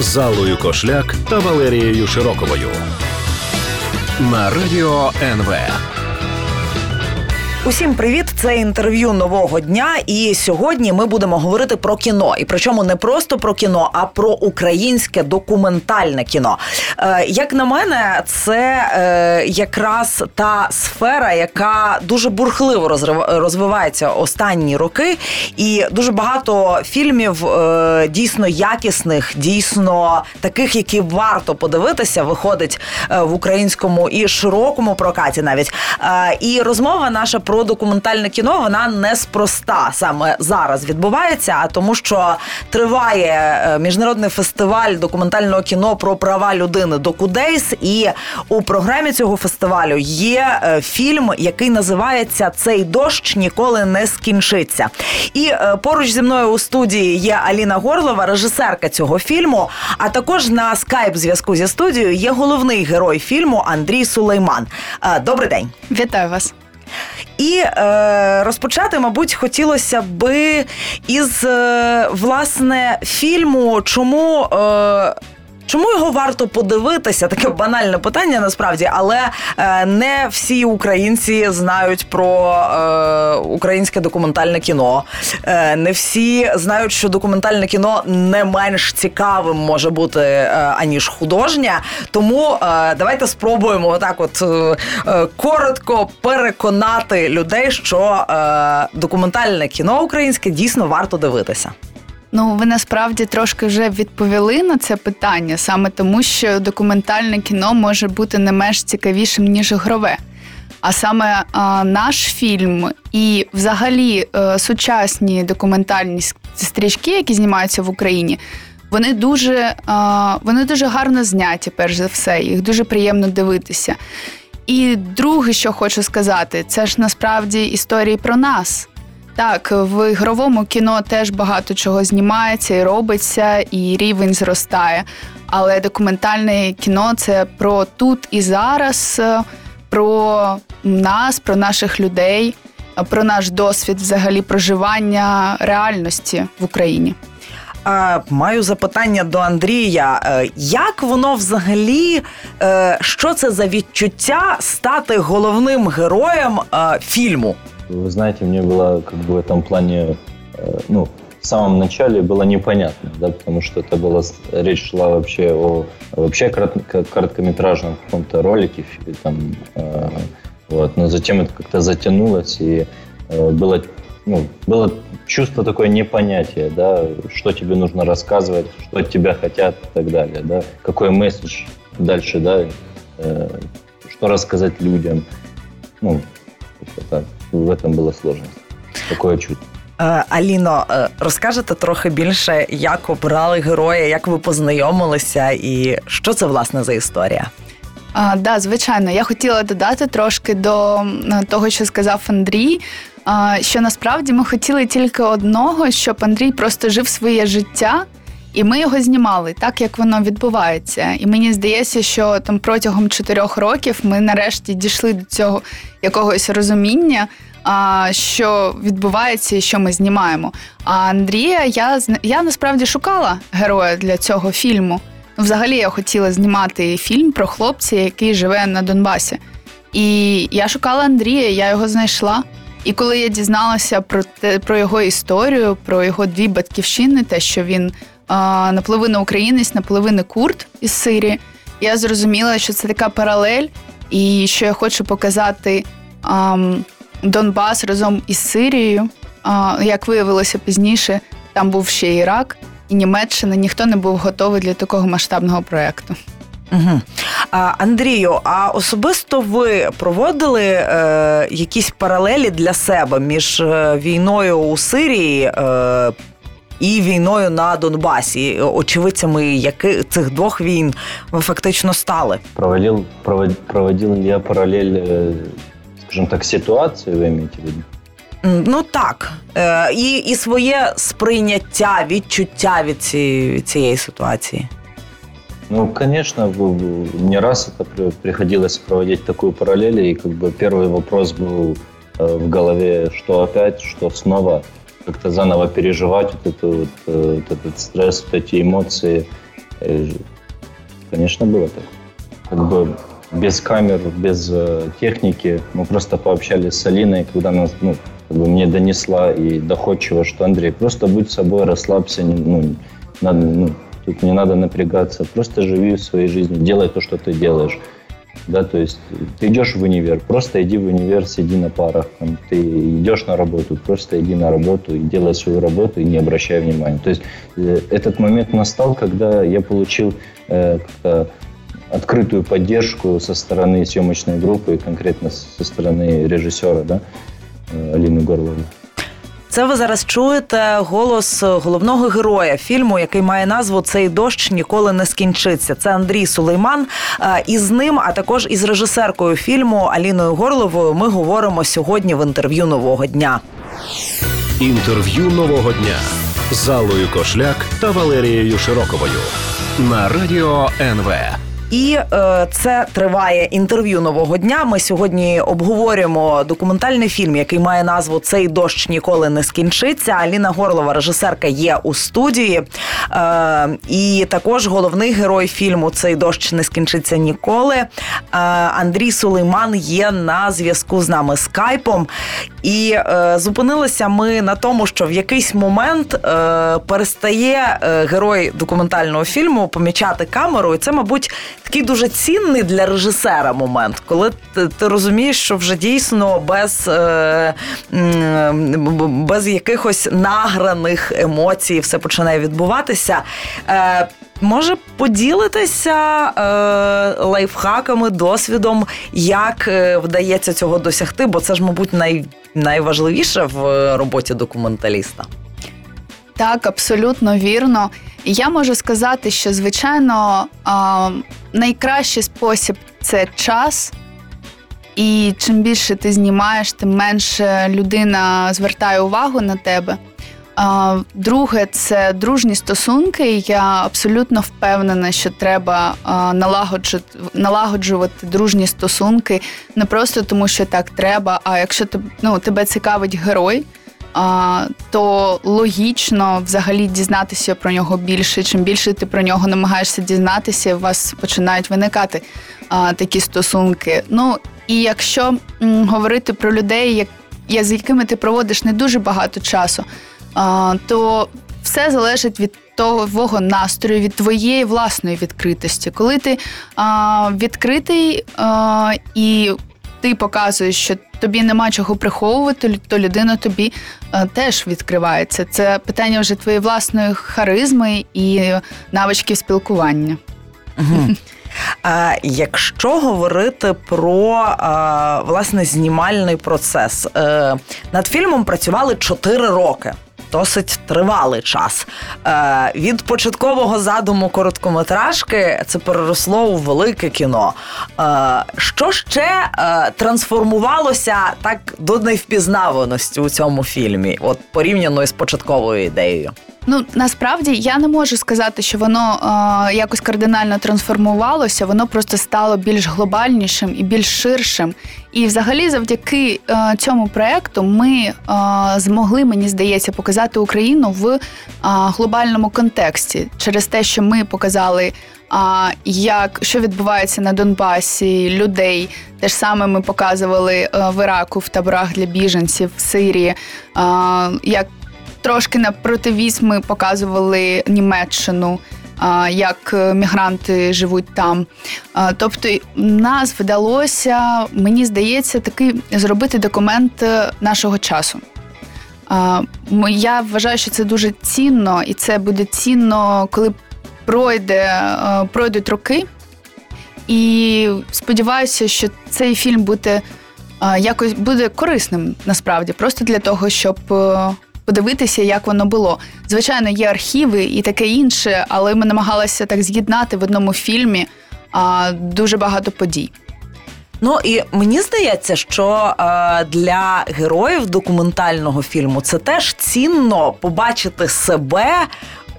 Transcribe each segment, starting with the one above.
з Аллою Кошляк та Валерією Широковою на радіо НВ. Усім привіт! Це інтерв'ю нового дня. І сьогодні ми будемо говорити про кіно. І причому не просто про кіно, а про українське документальне кіно. Е, як на мене, це е, якраз та сфера, яка дуже бурхливо розрив- розвивається останні роки, і дуже багато фільмів е, дійсно якісних, дійсно таких, які варто подивитися, виходить е, в українському і широкому прокаті навіть. Е, І розмова наша про документальне кіно вона неспроста саме зараз відбувається, а тому, що триває е, міжнародний фестиваль документального кіно про права людини Докудейс. І у програмі цього фестивалю є е, фільм, який називається Цей дощ ніколи не скінчиться. І е, поруч зі мною у студії є Аліна Горлова, режисерка цього фільму. А також на скайп зв'язку зі студією є головний герой фільму Андрій Сулейман. Добрий день. Вітаю вас. І е, розпочати, мабуть, хотілося би із е, власне фільму, чому. Е, Чому його варто подивитися? Таке банальне питання насправді, але е, не всі українці знають про е, українське документальне кіно. Е, не всі знають, що документальне кіно не менш цікавим може бути е, аніж художнє. Тому е, давайте спробуємо отак, от е, е, коротко переконати людей, що е, документальне кіно українське дійсно варто дивитися. Ну, ви насправді трошки вже відповіли на це питання, саме тому, що документальне кіно може бути не менш цікавішим, ніж ігрове. А саме а, наш фільм і взагалі е, сучасні документальні стрічки, які знімаються в Україні, вони дуже, а, вони дуже гарно зняті, перш за все, їх дуже приємно дивитися. І друге, що хочу сказати, це ж насправді історії про нас. Так, в ігровому кіно теж багато чого знімається і робиться, і рівень зростає. Але документальне кіно це про тут і зараз, е, про нас, про наших людей, про наш досвід взагалі проживання реальності в Україні. Маю запитання до Андрія. Е, Як воно взагалі, е, що це за відчуття стати головним героєм фільму? Вы знаете, мне было как бы в этом плане, э, ну, в самом начале было непонятно, да, потому что это была с- речь шла вообще о вообще корот- короткометражном каком-то ролике, там, э, вот, но затем это как-то затянулось и э, было, ну, было чувство такое непонятия, да, что тебе нужно рассказывать, что от тебя хотят и так далее, да, какой месседж дальше, да, что рассказать людям, ну, как-то так. В этом была сложность. Такое чувство. Е, Аліно, е, розкажете трохи більше, як обрали героя, як ви познайомилися, і що це власне за історія? А, да, звичайно, я хотіла додати трошки до того, що сказав Андрій. А, що насправді ми хотіли тільки одного, щоб Андрій просто жив своє життя, і ми його знімали так, як воно відбувається. І мені здається, що там протягом чотирьох років ми нарешті дійшли до цього якогось розуміння. А що відбувається і що ми знімаємо? А Андрія, я я насправді шукала героя для цього фільму. Ну, взагалі, я хотіла знімати фільм про хлопця, який живе на Донбасі. І я шукала Андрія, я його знайшла. І коли я дізналася про те, про його історію, про його дві батьківщини, те, що він наполовину українець, наполовину курд із Сирії, я зрозуміла, що це така паралель, і що я хочу показати Донбас разом із Сирією. Як виявилося пізніше, там був ще Ірак і Німеччина. Ніхто не був готовий для такого масштабного проєкту. Угу. А, Андрію, а особисто ви проводили е, якісь паралелі для себе між е, війною у Сирії е, і війною на Донбасі. Очевидцями яких цих двох війн ви фактично стали. Провалил, провод- проводил ли я параллель, э, скажем так, ситуации, вы имеете в виду? М, Ну так, е, і, і своє сприйняття, відчуття від цієї, від цієї ситуації. Ну, конечно, в- в- не раз это при- приходилось проводить такую параллель, и как бы первый вопрос был э, в голове, что опять, что снова, как-то заново переживать вот, эту вот, э, вот этот стресс, вот эти эмоции. Э, Конечно, было так. Как бы без камер, без э, техники, мы просто пообщались с Алиной, когда нас, ну, как бы мне донесла и доходчиво, что Андрей, просто будь собой, расслабься, ну, надо, ну, тут не надо напрягаться, просто живи своей жизнью, делай то, что ты делаешь. Да, то есть ты идешь в универ, просто иди в универ, сиди на парах. Там, ты идешь на работу, просто иди на работу и делай свою работу и не обращай внимания. То есть э, этот момент настал, когда я получил э, открытую поддержку со стороны съемочной группы, конкретно со стороны режиссера, да, э, Алины Горловой. Це ви зараз чуєте голос головного героя фільму, який має назву Цей дощ ніколи не скінчиться. Це Андрій Сулейман. Е, І з ним, а також із режисеркою фільму Аліною Горловою, ми говоримо сьогодні в інтерв'ю нового дня. Інтерв'ю нового дня з Аллою Кошляк та Валерією Широковою на радіо НВ. І е, це триває інтерв'ю нового дня. Ми сьогодні обговорюємо документальний фільм, який має назву Цей дощ ніколи не скінчиться. Аліна Горлова, режисерка, є у студії. Е, і також головний герой фільму Цей дощ не скінчиться ніколи. Е, Андрій Сулейман є на зв'язку з нами скайпом. І е, зупинилися ми на тому, що в якийсь момент е, перестає е, герой документального фільму помічати камеру, і це, мабуть, такий дуже цінний для режисера момент, коли ти, ти розумієш, що вже дійсно без, е, без якихось награних емоцій все починає відбуватися. Е, Може поділитися е, лайфхаками, досвідом, як е, вдається цього досягти, бо це ж, мабуть, най, найважливіше в е, роботі документаліста. Так, абсолютно вірно. Я можу сказати, що звичайно найкращий спосіб це час. І чим більше ти знімаєш, тим менше людина звертає увагу на тебе. Друге, це дружні стосунки. Я абсолютно впевнена, що треба налагоджувати, дружні стосунки не просто тому, що так треба, а якщо ну, тебе цікавить герой, то логічно взагалі дізнатися про нього більше. Чим більше ти про нього намагаєшся дізнатися, у вас починають виникати такі стосунки. Ну і якщо говорити про людей, як, з якими ти проводиш не дуже багато часу, то все залежить від твого настрою, від твоєї власної відкритості. Коли ти а, відкритий а, і ти показуєш, що тобі нема чого приховувати, то людина тобі е, теж відкривається. Це питання вже твоєї власної харизми і навичків спілкування. Угу. А, якщо говорити про власне знімальний процес, е, над фільмом працювали 4 роки. Досить тривалий час. Е, від початкового задуму короткометражки це переросло у велике кіно. Е, що ще е, трансформувалося так до невпізнаваності у цьому фільмі, от порівняно із початковою ідеєю? Ну насправді я не можу сказати, що воно е, якось кардинально трансформувалося. Воно просто стало більш глобальнішим і більш ширшим. І, взагалі, завдяки е, цьому проекту ми е, змогли, мені здається, показати Україну в е, глобальному контексті через те, що ми показали. Як що відбувається на Донбасі, людей те ж саме ми показували е, в Іраку в таборах для біженців в Сирії, як трошки на противіз ми показували Німеччину, як е, мігранти живуть там. Тобто, нас вдалося, мені здається, такий зробити документ е, нашого часу. Я вважаю, що це дуже цінно, і це буде цінно, коли пройде, е, пройдуть роки. І сподіваюся, що цей фільм буде якось буде корисним насправді, просто для того, щоб подивитися, як воно було. Звичайно, є архіви і таке інше, але ми намагалися так з'єднати в одному фільмі а, дуже багато подій. Ну і мені здається, що е, для героїв документального фільму це теж цінно побачити себе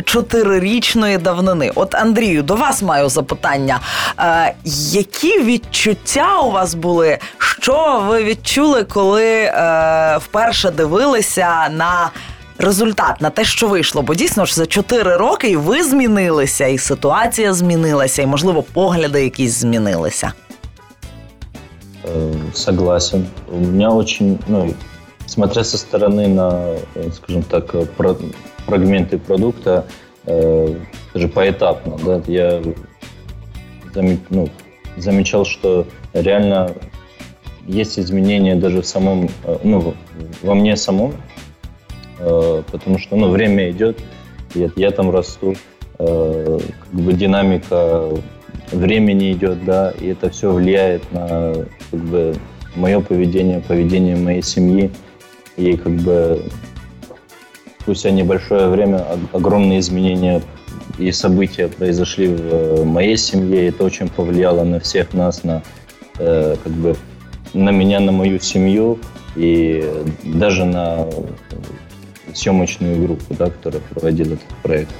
Чотирирічної давнини. От Андрію, до вас маю запитання. Е, які відчуття у вас були? Що ви відчули, коли е, вперше дивилися на результат, на те, що вийшло? Бо дійсно ж за чотири роки і ви змінилися, і ситуація змінилася, і можливо погляди якісь змінилися. Э, Согласен. У меня очень, ну, смотря со стороны на, э, скажем так, э, про- фрагменты продукта, э, даже поэтапно, да, я заме- ну, замечал, что реально есть изменения даже в самом, э, ну, во мне самом, э, потому что, ну, время идет, я, я там расту, как бы динамика времени идет, да, и это все влияет на как бы мое поведение, поведение моей семьи. И как бы спустя небольшое время огромные изменения и события произошли в э, моей семье. Это очень повлияло на всех нас, на э, как бы на меня, на мою семью и даже на съемочную группу, да, которая проводила этот проект.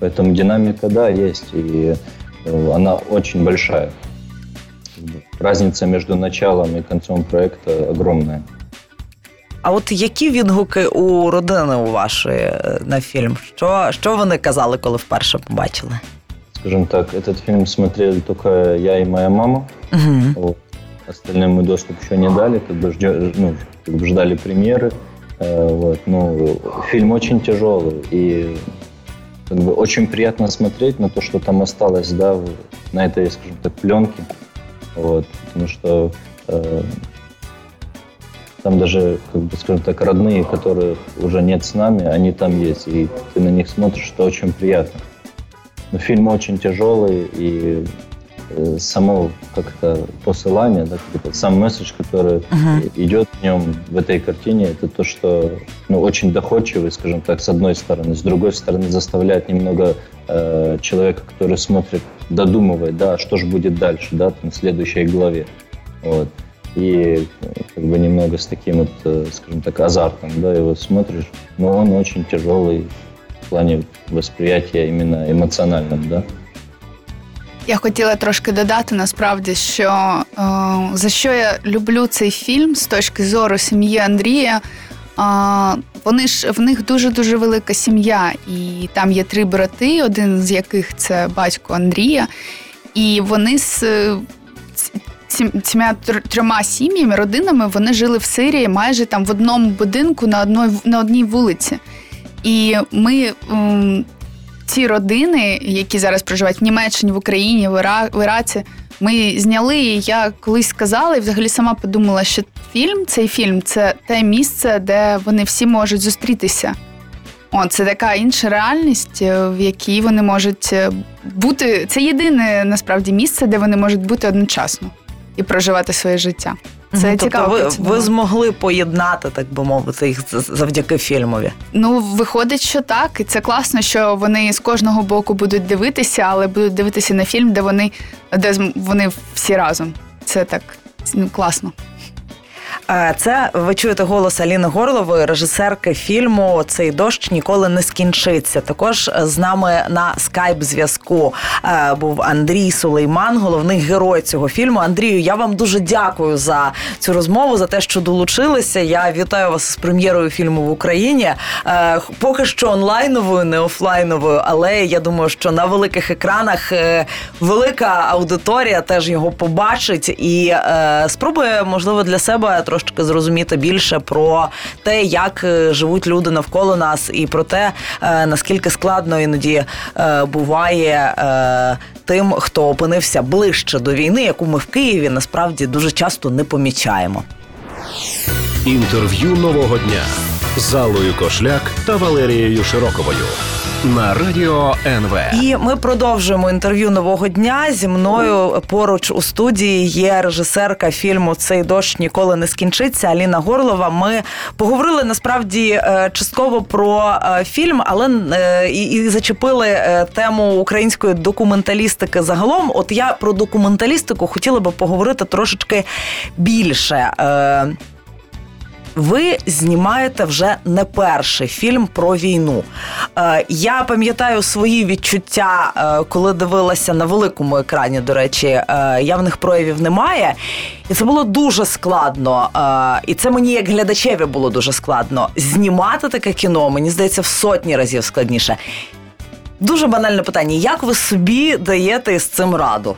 Поэтому динамика, да, есть, и э, она очень большая. Разница между началом и концом проекта огромная. А от які відгуки у родини у вашої е, на фільм? Що, що вони казали, коли вперше побачили? Скажем так, этот фильм смотрели только я и моя мама. Угу. Вот. Остальным мы доступ еще не дали, как бы, ждё- ну, как бы ждали премьеры. Э, Вот. Ну, фильм очень тяжелый и как бы очень приятно смотреть на то, что там осталось, да, в- на этой, скажем так, пленке. Вот. Потому что э, там даже, как бы, скажем так, родные, которых уже нет с нами, они там есть, и ты на них смотришь, это очень приятно. Но фильм очень тяжелый, и э, само как-то посылание, да, сам месседж, который Мгм. идет в нем, в этой картине, это то, что ну, очень доходчивый, скажем так, с одной стороны. С другой стороны, заставляет немного э, человека, который смотрит, додумывать, да, что же будет дальше, да, там, в следующей главе. Вот. И э, как бы немного с таким вот, э, скажем так, азартом, да, его смотришь, но он очень тяжелый в плане восприятия именно эмоциональном, да. Я хотіла трошки додати насправді, що е, за що я люблю цей фільм з точки зору сім'ї Андрія. А, вони ж в них дуже дуже велика сім'я, і там є три брати, один з яких це батько Андрія. І вони з е, ц- ці- цими трьома сім'ями, родинами, вони жили в Сирії майже там в одному будинку на одній, на одній вулиці. І ми ці родини, які зараз проживають в Німеччині, в Україні, в, Іра... в Іраці, ми зняли. І я колись сказала, і взагалі сама подумала, що фільм, цей фільм це те місце, де вони всі можуть зустрітися. О, це така інша реальність, е, в якій вони можуть е, бути. Це єдине насправді місце, де вони можуть бути одночасно і проживати своє життя. Це Мгм. цікаво. Тобто ви, ви змогли поєднати, так би мовити, їх завдяки фільмові. Ну, виходить, що так, і це класно, що вони з кожного боку будуть дивитися, але будуть дивитися на фільм, де вони, де вони всі разом. Це так ну, класно. Е, Це ви чуєте голос Аліни Горлової, режисерки фільму Цей дощ ніколи не скінчиться. Також з нами на скайп зв'язку е, був Андрій Сулейман, головний герой цього фільму. Андрію, я вам дуже дякую за цю розмову, за те, що долучилися. Я вітаю вас з прем'єрою фільму в Україні. Е, Поки що онлайновою, не офлайновою, але я думаю, що на великих екранах велика аудиторія теж його побачить і спробує, можливо, для себе трошки зрозуміти більше про те, як е, живуть люди навколо нас, і про те, е, наскільки складно іноді е, буває. Тим, хто опинився ближче до війни, яку ми в Києві насправді дуже часто не помічаємо. Інтерв'ю нового дня з Аллою Кошляк та Валерією Широковою. на радіо НВ. І ми продовжуємо інтерв'ю нового дня. Зі мною поруч у студії є режисерка фільму Цей дощ ніколи не скінчиться. Аліна Горлова. Ми поговорили насправді е, частково про е, фільм, але е, і, зачепили тему української документалістики загалом. От я про документалістику хотіла би поговорити трошечки більше. Ви знімаєте вже не перший фільм про війну. Е, я пам'ятаю свої відчуття, е, коли дивилася на великому екрані. До речі, е, явних проявів немає. І це було дуже складно. Е, і це мені, як глядачеві, було дуже складно. Знімати таке кіно, мені здається, в сотні разів складніше. Дуже банальне питання: як ви собі даєте із цим раду?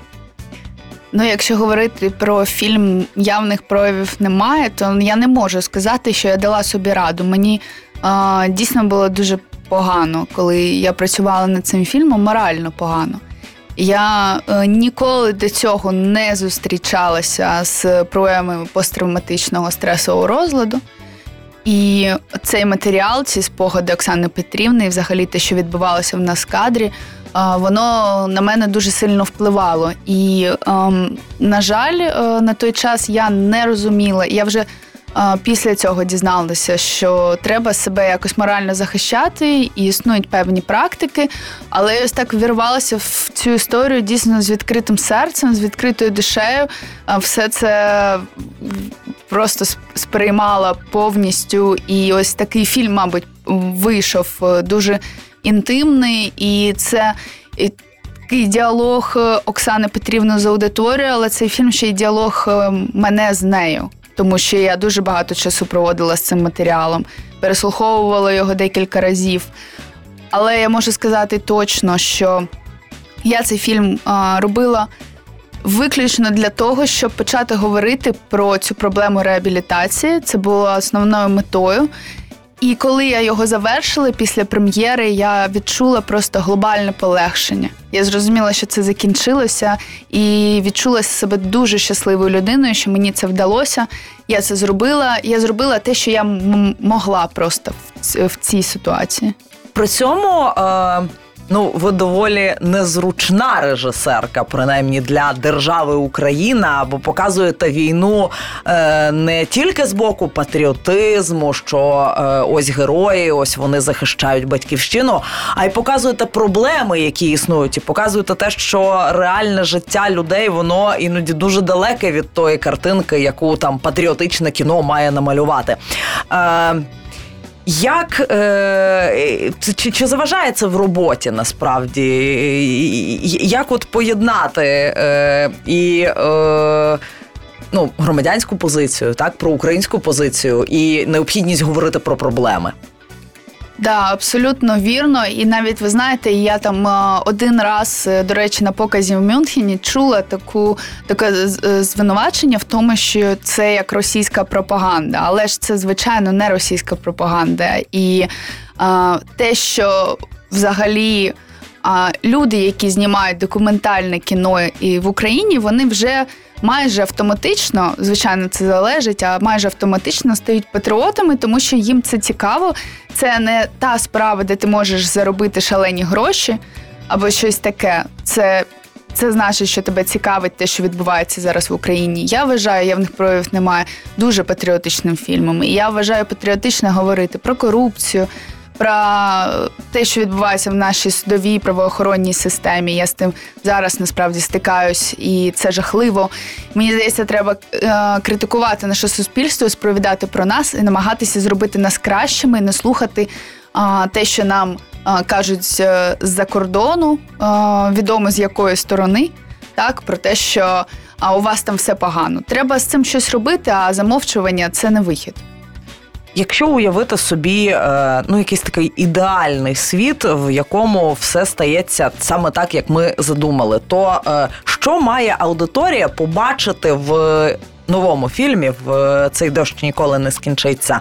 Ну, якщо говорити про фільм явних проявів немає, то я не можу сказати, що я дала собі раду. Мені е, дійсно було дуже погано, коли я працювала над цим фільмом, морально погано. Я е, ніколи до цього не зустрічалася з проявами посттравматичного стресового розладу. І цей матеріал, ці спогади Оксани Петрівни, і взагалі те, що відбувалося в нас в кадрі, воно на мене дуже сильно впливало. І, ем, на жаль, е, на той час я не розуміла. Я вже е, після цього дізналася, що треба себе якось морально захищати, і існують певні практики. Але я ось так вірвалася в цю історію дійсно з відкритим серцем, з відкритою душею. Все це просто сприймала повністю. І ось такий фільм, мабуть, вийшов е, дуже інтимний, і це такий діалог е, Оксани Петрівни з аудиторією, але цей фільм ще й діалог е, мене з нею. Тому що я дуже багато часу проводила з цим матеріалом, переслуховувала його декілька разів. Але я можу сказати точно, що я цей фільм а, робила виключно для того, щоб почати говорити про цю проблему реабілітації. Це було основною метою. І коли я його завершила після прем'єри, я відчула просто глобальне полегшення. Я зрозуміла, що це закінчилося, і відчула себе дуже щасливою людиною, що мені це вдалося. Я це зробила. Я зробила те, що я м- могла просто в, ц- в цій ситуації. При цьому. Е... Ну, ви доволі незручна режисерка, принаймні для держави Україна, бо показуєте війну е, не тільки з боку патріотизму, що е, ось герої, ось вони захищають батьківщину, а й показуєте проблеми, які існують, і показуєте те, що реальне життя людей воно іноді дуже далеке від тої картинки, яку там патріотичне кіно має намалювати. Е, як е, чи, чи заважає це в роботі насправді? Як от поєднати е, і е, ну, громадянську позицію, так, про українську позицію і необхідність говорити про проблеми? Да, абсолютно вірно. І навіть ви знаєте, я там е, один раз, е, до речі, на показі в Мюнхені чула таку таке звинувачення в тому, що це як російська пропаганда, але ж це звичайно не російська пропаганда. І е, те, що взагалі. А люди, які знімають документальне кіно і в Україні, вони вже майже автоматично, звичайно, це залежить, а майже автоматично стають патріотами, тому що їм це цікаво. Це не та справа, де ти можеш заробити шалені гроші або щось таке. Це, це значить, що тебе цікавить те, що відбувається зараз в Україні. Я вважаю, явних проявів немає дуже патріотичним фільмом. І я вважаю патріотично говорити про корупцію про те, що відбувається в нашій судовій правоохоронній системі. Я з тим зараз насправді стикаюсь, і це жахливо. Мені здається, треба е, критикувати наше суспільство, сповідати про нас і намагатися зробити нас кращими, не слухати те, що нам е, кажуть з-за кордону, е, відомо з якої сторони. Так, про те, що а у вас там все погано. Треба з цим щось робити, а замовчування це не вихід. Якщо уявити собі е, ну якийсь такий ідеальний світ, в якому все стається саме так, як ми задумали, то е, що має аудиторія побачити в новому фільмі в цей дощ ніколи не скінчиться,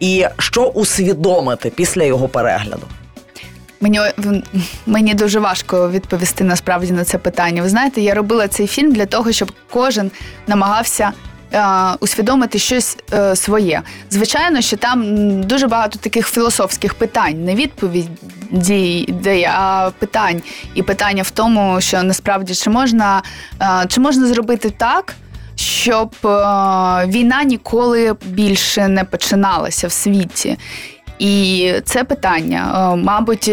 і що усвідомити після його перегляду? Мені мені дуже важко відповісти насправді на це питання. Ви знаєте, я робила цей фільм для того, щоб кожен намагався е, усвідомити щось е, своє. Звичайно, що там дуже багато таких філософських питань, не відповіді, а питань. І питання в тому, що насправді чи можна, е, чи можна зробити так. Щоб е, війна ніколи більше не починалася в світі. І це питання, е, мабуть,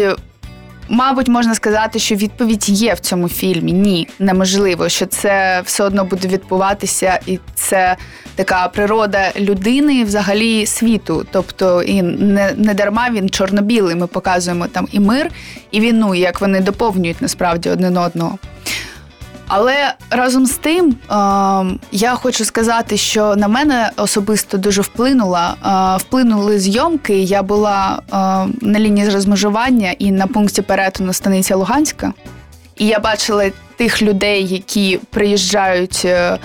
Мабуть, можна сказати, що відповідь є в цьому фільмі. Ні, неможливо, що це все одно буде відбуватися, і це така природа людини, взагалі світу. Тобто, і не, не дарма він чорно-білий. Ми показуємо там і мир, і війну, як вони доповнюють насправді один одного. Але разом з тим е, я хочу сказати, що на мене особисто дуже вплинула. Е, вплинули зйомки. Я була е, на лінії розмежування і на пункті перетину станиця Луганська. І я бачила тих людей, які приїжджають е,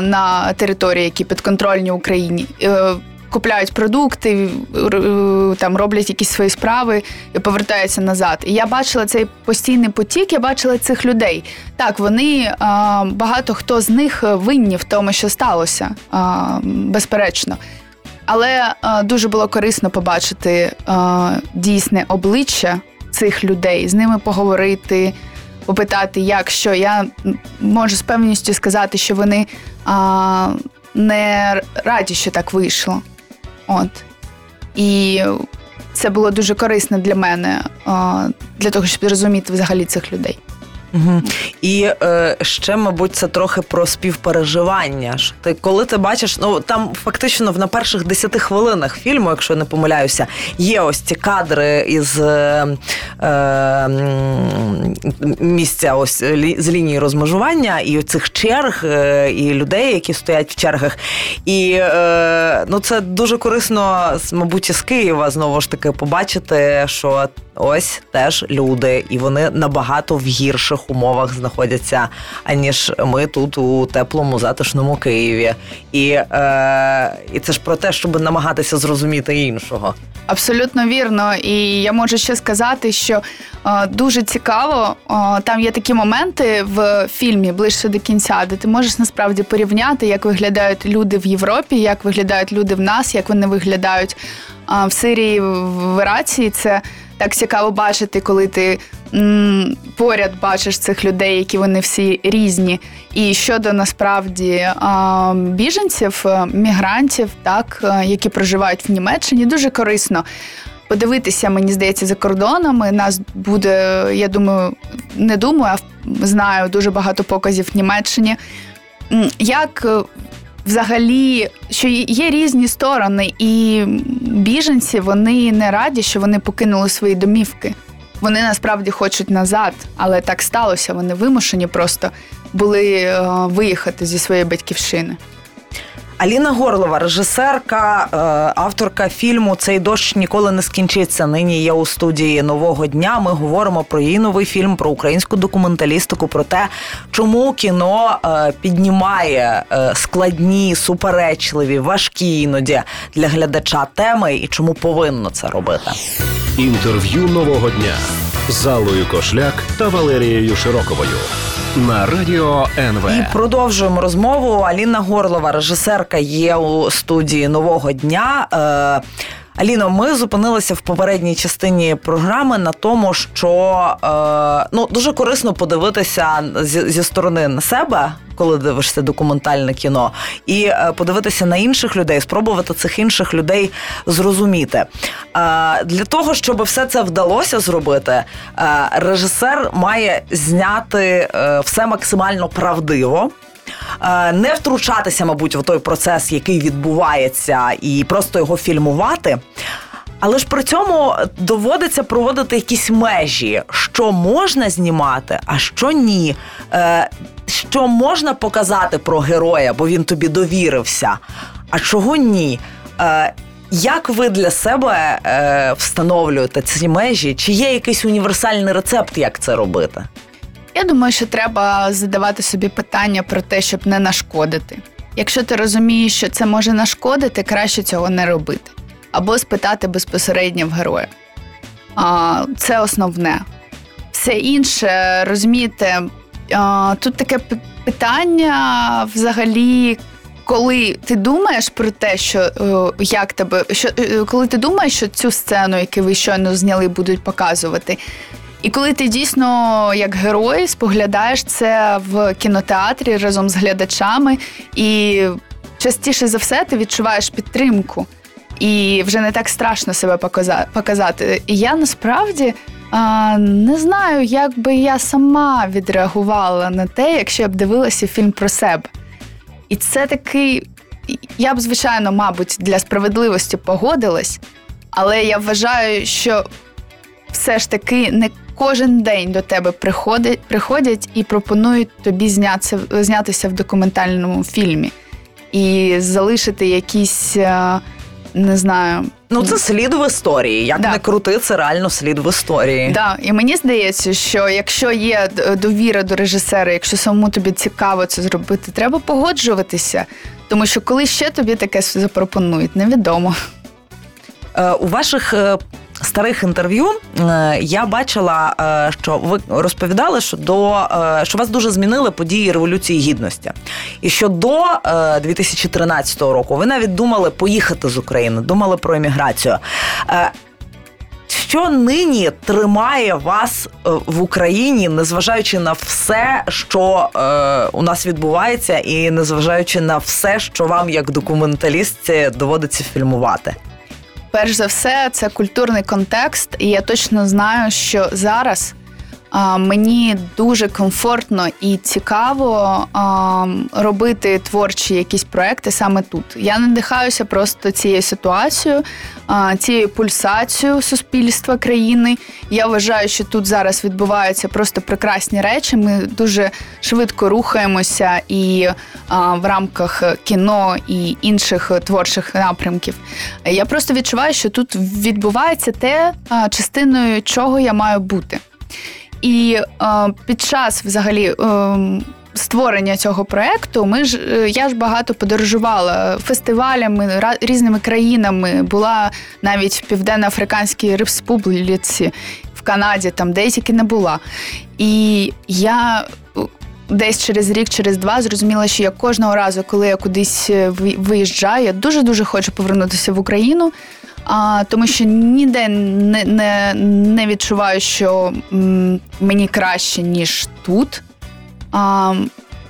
на території, які підконтрольні Україні. Е, Купляють продукти, е, там роблять якісь свої справи і повертаються назад. І я бачила цей постійний потік, я бачила цих людей. Так, вони багато хто з них винні в тому, що сталося, безперечно. Але дуже було корисно побачити дійсне обличчя цих людей, з ними поговорити, попитати, як що. Я можу з певністю сказати, що вони а, не раді, що так вийшло. От. І це було дуже корисно для мене, для того, щоб зрозуміти взагалі цих людей. Угу. І е, ще, мабуть, це трохи про співпереживання. Що Ти коли ти бачиш, ну там фактично на перших 10 хвилинах фільму, якщо я не помиляюся, є ось ці кадри із е, е, місця ось лі- з лінії розмежування, і цих черг, е, і людей, які стоять в чергах. І е, ну це дуже корисно, мабуть, із Києва знову ж таки побачити, що ось теж люди, і вони набагато в гірших умовах знаходяться, аніж ми тут у теплому затишному Києві. І, е, і це ж про те, щоб намагатися зрозуміти іншого. Абсолютно вірно. І я можу ще сказати, що е, дуже цікаво, е, там є такі моменти в фільмі ближче до кінця, де ти можеш насправді порівняти, як виглядають люди в Європі, як виглядають люди в нас, як вони виглядають е, в Сирії, в Ірації. Це так цікаво бачити, коли ти м, поряд бачиш цих людей, які вони всі різні. І щодо насправді е, біженців, е, мігрантів, так, е, які проживають в Німеччині, дуже корисно. Подивитися, мені здається, за кордонами. Нас буде, я думаю, не думаю, а знаю дуже багато показів в Німеччині. Як е, взагалі, що є- різні сторони, і біженці вони не раді, що вони покинули свої домівки. Вони насправді хочуть назад, але так сталося. Вони вимушені просто були е, виїхати зі своєї батьківщини. Аліна Горлова, режисерка, е, авторка фільму Цей дощ ніколи не скінчиться. Нині є у студії нового дня. Ми говоримо про її новий фільм, про українську документалістику, про те, чому кіно е, піднімає е, складні, суперечливі, важкі іноді для глядача теми і чому повинно це робити. Інтерв'ю нового дня з Аллою Кошляк та Валерією Широковою на радіо НВ. І продовжуємо розмову. Аліна Горлова, режисерка, є у студії нового дня. Е, Аліно, ми зупинилися в попередній частині програми на тому, що е, ну дуже корисно подивитися зі, зі сторони на себе, коли дивишся документальне кіно, і е, подивитися на інших людей, спробувати цих інших людей зрозуміти. Е, для того, щоб все це вдалося зробити, е, режисер має зняти е, все максимально правдиво. Е, Не втручатися, мабуть, в той процес, який відбувається, і просто його фільмувати. Але ж при цьому доводиться проводити якісь межі, що можна знімати, а що ні. Е, Що можна показати про героя, бо він тобі довірився, а чого ні. Е, Як ви для себе е, встановлюєте ці межі? Чи є якийсь універсальний рецепт, як це робити? Я думаю, що треба задавати собі питання про те, щоб не нашкодити. Якщо ти розумієш, що це може нашкодити, краще цього не робити. Або спитати безпосередньо в героя. А, Це основне. Все інше, розумієте, а, тут таке питання взагалі коли ти думаєш про те, що е, як тебе, що е, коли ти думаєш, що цю сцену, яку ви щойно зняли, будуть показувати. І коли ти дійсно як герой споглядаєш це в кінотеатрі разом з глядачами, і частіше за все ти відчуваєш підтримку, і вже не так страшно себе показати. І я насправді а, не знаю, як би я сама відреагувала на те, якщо я б дивилася фільм про себе. І це такий, я б, звичайно, мабуть, для справедливості погодилась, але я вважаю, що все ж таки не кожен день до тебе приходять, приходять і пропонують тобі знятися, знятися в документальному фільмі і залишити якісь, е, не знаю. Ну, це слід в історії. Як Да. не крути, це реально слід в історії. Да, і мені здається, що якщо є довіра до режисера, якщо самому тобі цікаво це зробити, треба погоджуватися. Тому що коли ще тобі таке запропонують, невідомо. Е, У ваших е, старих інтерв'ю е, я бачила, е, що ви розповідали, що до е, що вас дуже змінили події Революції Гідності, і що до е, 2013 року ви навіть думали поїхати з України, думали про еміграцію. Що нині тримає вас в Україні, незважаючи на все, що е, у нас відбувається, і незважаючи на все, що вам як документалістці доводиться фільмувати? Перш за все, це культурний контекст, і я точно знаю, що зараз мені дуже комфортно і цікаво робити творчі якісь проекти саме тут. Я надихаюся просто цією ситуацією, цією пульсацією суспільства країни. Я вважаю, що тут зараз відбуваються просто прекрасні речі. Ми дуже швидко рухаємося і в рамках кіно і інших творчих напрямків. Я просто відчуваю, що тут відбувається те, частиною чого я маю бути. І е, під час взагалі. Е, Створення цього проекту ми ж е, я ж багато подорожувала фестивалями різними країнами. Була навіть в Південно-Африканській Республіці в Канаді, там де тільки не була. І я е, десь через рік, через два зрозуміла, що я кожного разу, коли я кудись е, виїжджаю, я дуже дуже хочу повернутися в Україну. А, тому що ніде не, не, не відчуваю, що м, мені краще, ніж тут. А,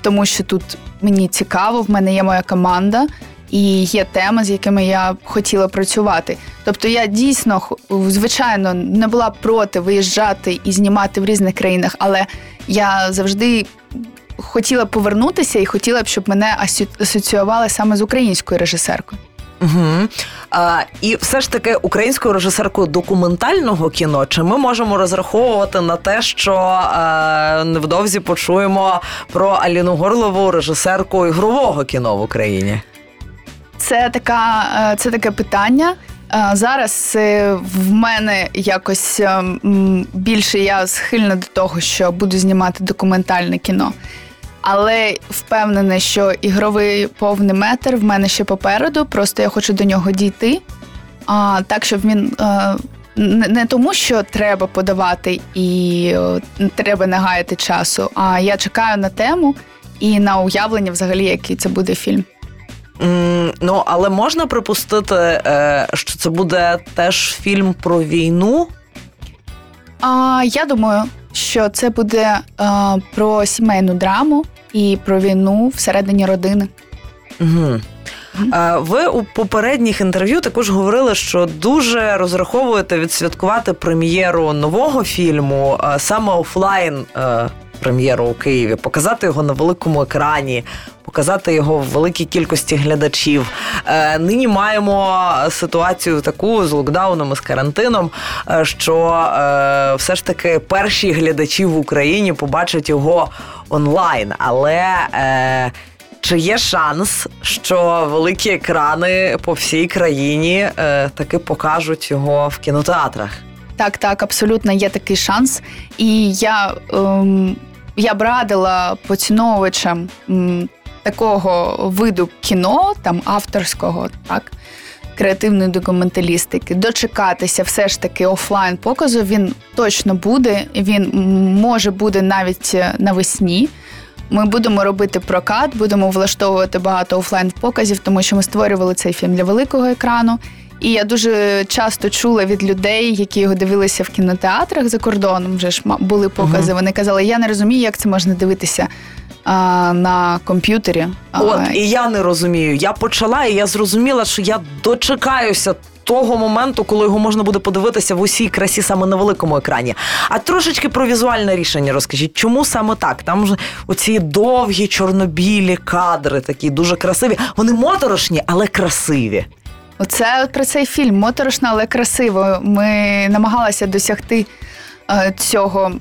тому що тут мені цікаво, в мене є моя команда і є теми, з якими я хотіла працювати. Тобто я дійсно, звичайно, не була проти виїжджати і знімати в різних країнах, але я завжди хотіла повернутися і хотіла б, щоб мене асоціювали саме з українською режисеркою. Угу. А, і все ж таки українською режисеркою документального кіно, чи ми можемо розраховувати на те, що е, невдовзі почуємо про Аліну Горлову, режисерку ігрового кіно в Україні? Це така, е, це таке питання. Е, Зараз в мене якось е, більше я схильна до того, що буду знімати документальне кіно. Але впевнена, що ігровий повний метр в мене ще попереду. Просто я хочу до нього дійти. А так, щоб він е, не, не тому, що треба подавати і е, треба не гаяти часу. А я чекаю на тему і на уявлення, взагалі, який це буде фільм. М, ну, але можна припустити, е, що це буде теж фільм про війну. А, я думаю, що це буде е, про сімейну драму і про війну всередині родини. Угу. Ви у попередніх інтерв'ю також говорили, що дуже розраховуєте відсвяткувати прем'єру нового фільму, саме офлайн е, прем'єру у Києві, показати його на великому екрані, показати його в великій кількості глядачів. Е, Нині маємо ситуацію таку з локдауном і з карантином, е, що е, все ж таки перші глядачі в Україні побачать його онлайн, але. Е, чи є шанс, що великі екрани по всій країні е, таки покажуть його в кінотеатрах? Так, так, абсолютно є такий шанс. І я, ем, я б радила поціновувачам м, такого виду кіно, там авторського, так. Креативної документалістики, дочекатися все ж таки офлайн показу. Він точно буде. Він може буде навіть навесні. Ми будемо робити прокат, будемо влаштовувати багато офлайн показів, тому що ми створювали цей фільм для великого екрану. І я дуже часто чула від людей, які його дивилися в кінотеатрах за кордоном. Вже ж були покази. Вони казали, я не розумію, як це можна дивитися а, на комп'ютері. А, От і я не розумію. Я почала, і я зрозуміла, що я дочекаюся. Того моменту, коли його можна буде подивитися в усій красі саме на великому екрані. А трошечки про візуальне рішення розкажіть, чому саме так? Там ж оці довгі чорнобілі кадри, такі дуже красиві. Вони моторошні, але красиві. Оце про цей фільм моторошно, але красиво. Ми намагалися досягти е, цього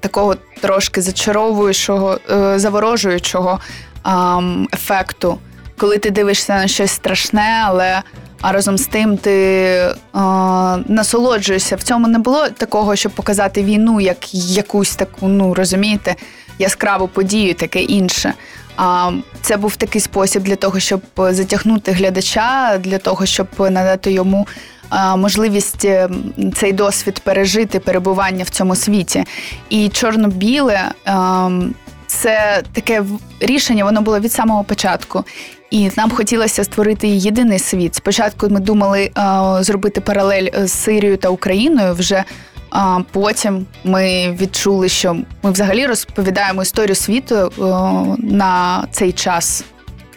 такого трошки зачаровуючого, е, заворожуючого ефекту, коли ти дивишся на щось страшне, але а разом з тим ти е, насолоджуєшся. В цьому не було такого, щоб показати війну як якусь таку, ну розумієте, яскраву подію, таке інше. А це був такий спосіб для того, щоб затягнути глядача, для того, щоб надати йому можливість е, цей досвід пережити, перебування в цьому світі. І чорно-біле ем, це таке рішення, воно було від самого початку. І нам хотілося створити єдиний світ. Спочатку ми думали е, зробити паралель е, з Сирією та Україною. Вже а потім ми відчули, що ми взагалі розповідаємо історію світу е, на цей час,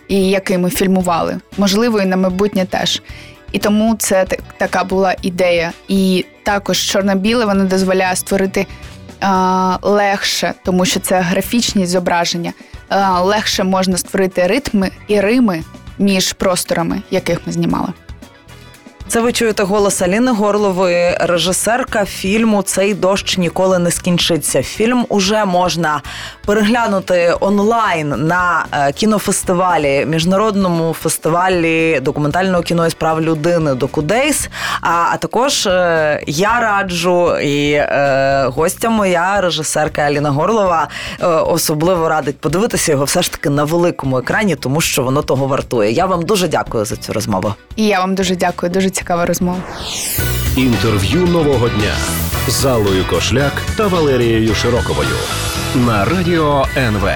і який ми фільмували. Можливо, і на майбутнє теж. І тому це така була ідея. І також чорно-біле воно дозволяє створити е, легше, тому що це графічні зображення. Е, легше можна створити ритми і рими між просторами, яких ми знімали. Це ви чуєте голос Аліни Горлової, режисерка фільму Цей дощ ніколи не скінчиться. Фільм уже можна переглянути онлайн на е, кінофестивалі, міжнародному фестивалі документального кіно і справ людини Докудейс. А, а також е, я раджу і е, гостя моя, режисерка Аліна Горлова, е, особливо радить подивитися його все ж таки на великому екрані, тому що воно того вартує. Я вам дуже дякую за цю розмову. І я вам дуже дякую, дуже цікава розмова. Інтерв'ю нового дня з Аллою Кошляк та Валерією Широковою на радіо НВ.